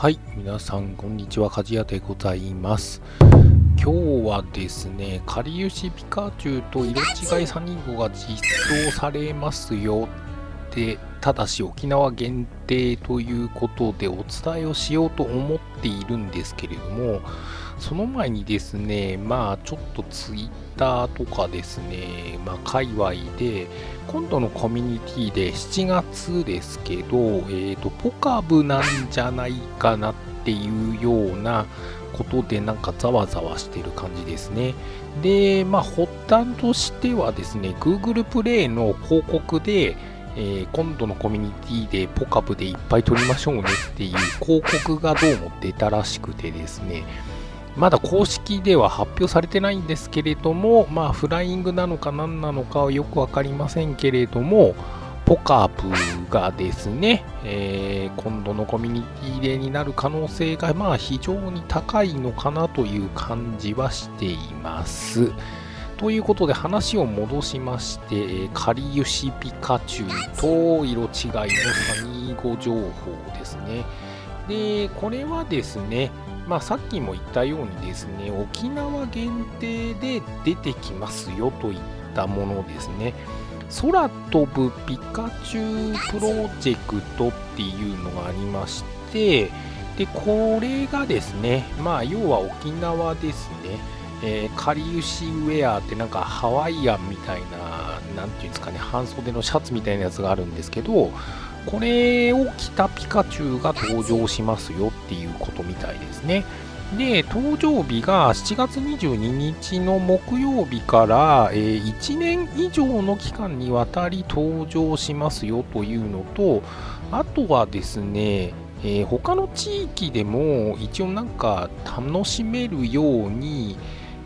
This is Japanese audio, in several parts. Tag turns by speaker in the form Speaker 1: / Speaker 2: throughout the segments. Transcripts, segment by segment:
Speaker 1: はい、皆さん、こんにちは。鍛冶屋でございます。今日はですね、かりゆしピカチュウと色違いサニーゴが実装されますよって、ただし沖縄限定ということでお伝えをしようと思っているんですけれども、その前にですね、まあちょっとツイッターとかですね、まあ界隈で、今度のコミュニティで7月ですけど、えっ、ー、と、ポカブなんじゃないかなっていうようなことでなんかざわざわしてる感じですね。で、まあ発端としてはですね、Google プレイの広告で、えー、今度のコミュニティでポカブでいっぱい撮りましょうねっていう広告がどうも出たらしくてですね、まだ公式では発表されてないんですけれども、まあ、フライングなのか何なのかはよく分かりませんけれども、ポカープがですね、えー、今度のコミュニティデーになる可能性がまあ非常に高いのかなという感じはしています。ということで話を戻しまして、カリユシピカチュウと色違いのサニーゴ情報ですね。で、これはですね、まあ、さっきも言ったようにですね、沖縄限定で出てきますよといったものですね。空飛ぶピカチュウプロジェクトっていうのがありまして、で、これがですね、まあ、要は沖縄ですね。えー、かりゆしウェアってなんかハワイアンみたいな、なんていうんですかね、半袖のシャツみたいなやつがあるんですけど、これを着たピカチュウが登場しますよっていうことみたいですね。で、登場日が7月22日の木曜日から、えー、1年以上の期間にわたり登場しますよというのと、あとはですね、えー、他の地域でも一応なんか楽しめるように、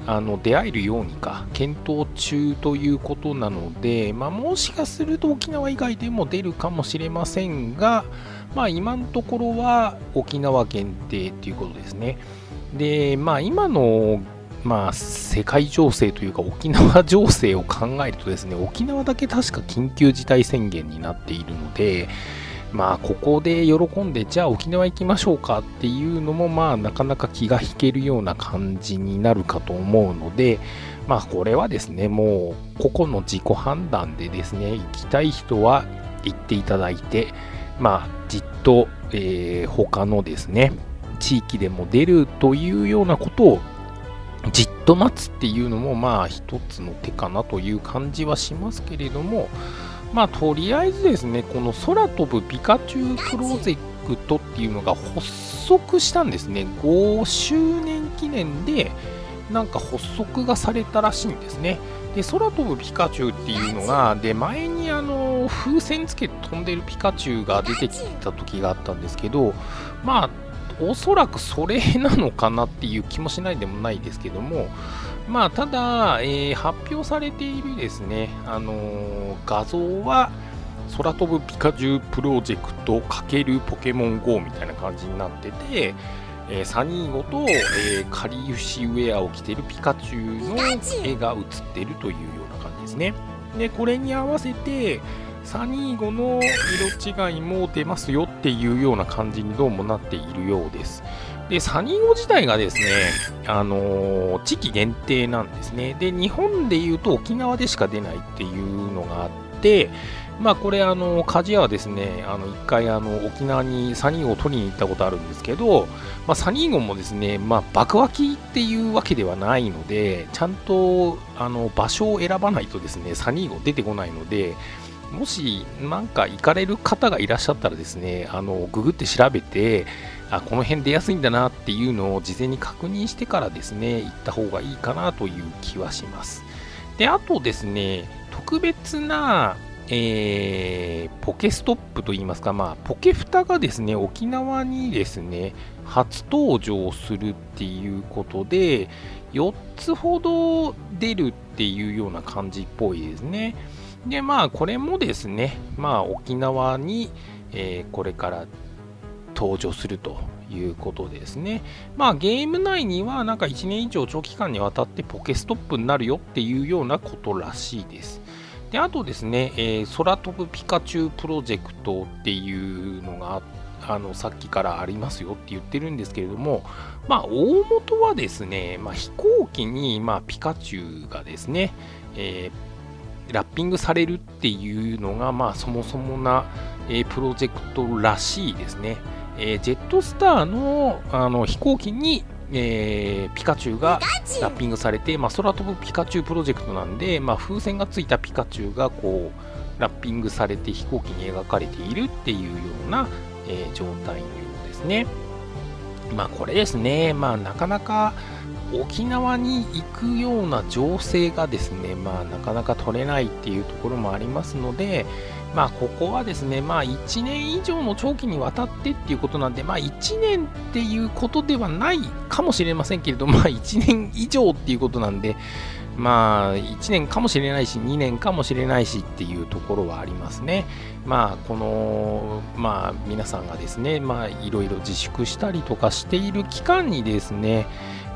Speaker 1: あの出会えるようにか検討中ということなので、まあ、もしかすると沖縄以外でも出るかもしれませんが、まあ、今のところは沖縄限定ということですね。で、まあ、今のまあ、世界情勢というか沖縄情勢を考えるとですね沖縄だけ確か緊急事態宣言になっているので、まあ、ここで喜んで、じゃあ沖縄行きましょうかっていうのも、まあ、なかなか気が引けるような感じになるかと思うので、まあ、これはですね、もう、個々の自己判断でですね、行きたい人は行っていただいて、まあ、じっと、えー、他のですね、地域でも出るというようなことをじっと待つっていうのもまあ一つの手かなという感じはしますけれどもまあ、とりあえずですね、この空飛ぶピカチュウプロジェクトっていうのが発足したんですね。5周年記念で、なんか発足がされたらしいんですね。で、空飛ぶピカチュウっていうのが、で、前にあの、風船つけて飛んでるピカチュウが出てきた時があったんですけど、まあ、おそらくそれなのかなっていう気もしないでもないですけども、まあ、ただ、えー、発表されているですね、あのー、画像は、空飛ぶピカチュウプロジェクト×ポケモン GO みたいな感じになってて、えー、サニーゴと、えー、カリユシウェアを着てるピカチュウの絵が写ってるというような感じですね。で、これに合わせて、サニーゴの色違いも出ますよっていうような感じにどうもなっているようです。で、サニーゴ自体がですね、あのー、地域限定なんですね。で、日本で言うと沖縄でしか出ないっていうのがあって、まあこれあの、鍛冶屋はですね、あの、一回あの、沖縄にサニーゴを取りに行ったことあるんですけど、まあサニーゴもですね、まあ爆湧きっていうわけではないので、ちゃんとあの、場所を選ばないとですね、サニーゴ出てこないので、もしなんか行かれる方がいらっしゃったらですね、あの、ググって調べて、あ、この辺出やすいんだなっていうのを事前に確認してからですね、行った方がいいかなという気はします。で、あとですね、特別な、えー、ポケストップといいますか、まあ、ポケフタがですね、沖縄にですね、初登場するっていうことで、4つほど出るっていうような感じっぽいですね。で、まあ、これもですね、まあ、沖縄に、えー、これから登場するということですね。まあ、ゲーム内には、なんか1年以上長期間にわたってポケストップになるよっていうようなことらしいです。であとですね、えー、空飛ぶピカチュウプロジェクトっていうのがあのさっきからありますよって言ってるんですけれども、まあ、大元はですね、まあ、飛行機に、まあ、ピカチュウがですね、えー、ラッピングされるっていうのが、まあ、そもそもな、えー、プロジェクトらしいですね。えー、ジェットスターのあの飛行機にえー、ピカチュウがラッピングされて、まあ、空飛ぶピカチュウプロジェクトなんで、まあ、風船がついたピカチュウがこうラッピングされて飛行機に描かれているっていうような、えー、状態のようですね。まあこれですね、まあなかなか沖縄に行くような情勢がですね、まあなかなか取れないっていうところもありますので、まあ、ここはですね、まあ、1年以上の長期にわたってっていうことなんで、まあ、1年っていうことではないかもしれませんけれど、まあ、1年以上っていうことなんで、まあ、1年かもしれないし、2年かもしれないしっていうところはありますね。まあ、この、まあ、皆さんがですね、まあ、いろいろ自粛したりとかしている期間にですね、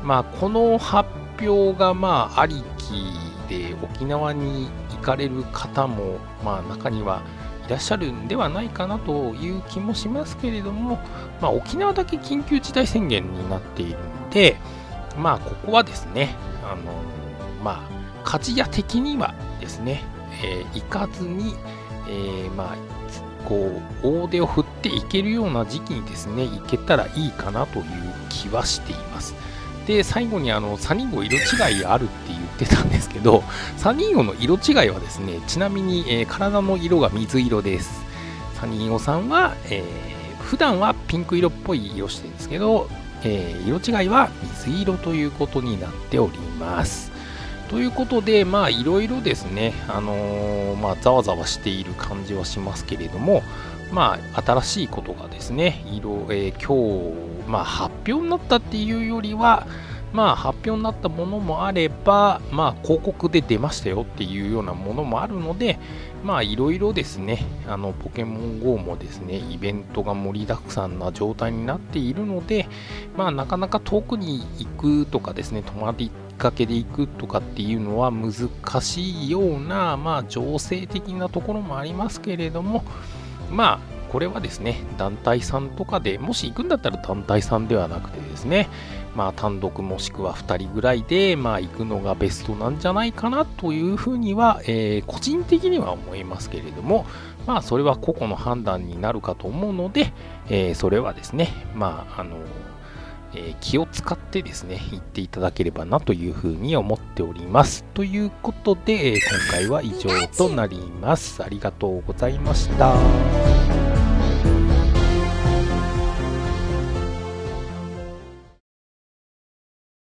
Speaker 1: まあ、この発表が、まあ、ありきで沖縄に行かれる方も、まあ、中にはいらっしゃるんではないかなという気もしますけれども、まあ、沖縄だけ緊急事態宣言になっているので、まあ、ここはですね、あのまあ、鍛冶屋的にはですね、えー、行かずに、えー、まあ、こう、大手を振っていけるような時期にですね、行けたらいいかなという気はしています。で、最後にあの、サニーゴ色違いあるって言ってたんですけど、サニーゴの色違いはですね、ちなみに、えー、体の色が水色です。サニーゴさんは、えー、普段はピンク色っぽい色してるんですけど、えー、色違いは水色ということになっております。ということで、まあ、いろいろですね、あのー、まあ、ざわざわしている感じはしますけれども、まあ、新しいことがですね、色、えー、今日、まあ、発表になったっていうよりは、まあ、発表になったものもあれば、まあ、広告で出ましたよっていうようなものもあるので、まあ、いろいろですね、あの、ポケモン GO もですね、イベントが盛りだくさんな状態になっているので、まあ、なかなか遠くに行くとかですね、泊まりかけで行くとかっていうのは難しいような、まあ、情勢的なところもありますけれども、まあ、これはですね、団体さんとかで、もし行くんだったら団体さんではなくてですね、まあ、単独もしくは2人ぐらいで、まあ、行くのがベストなんじゃないかなというふうには、えー、個人的には思いますけれども、まあ、それは個々の判断になるかと思うので、えー、それはですね、まあ、あの、え、気を使ってですね、行っていただければなというふうに思っております。ということで、今回は以上となります。ありがとうございました。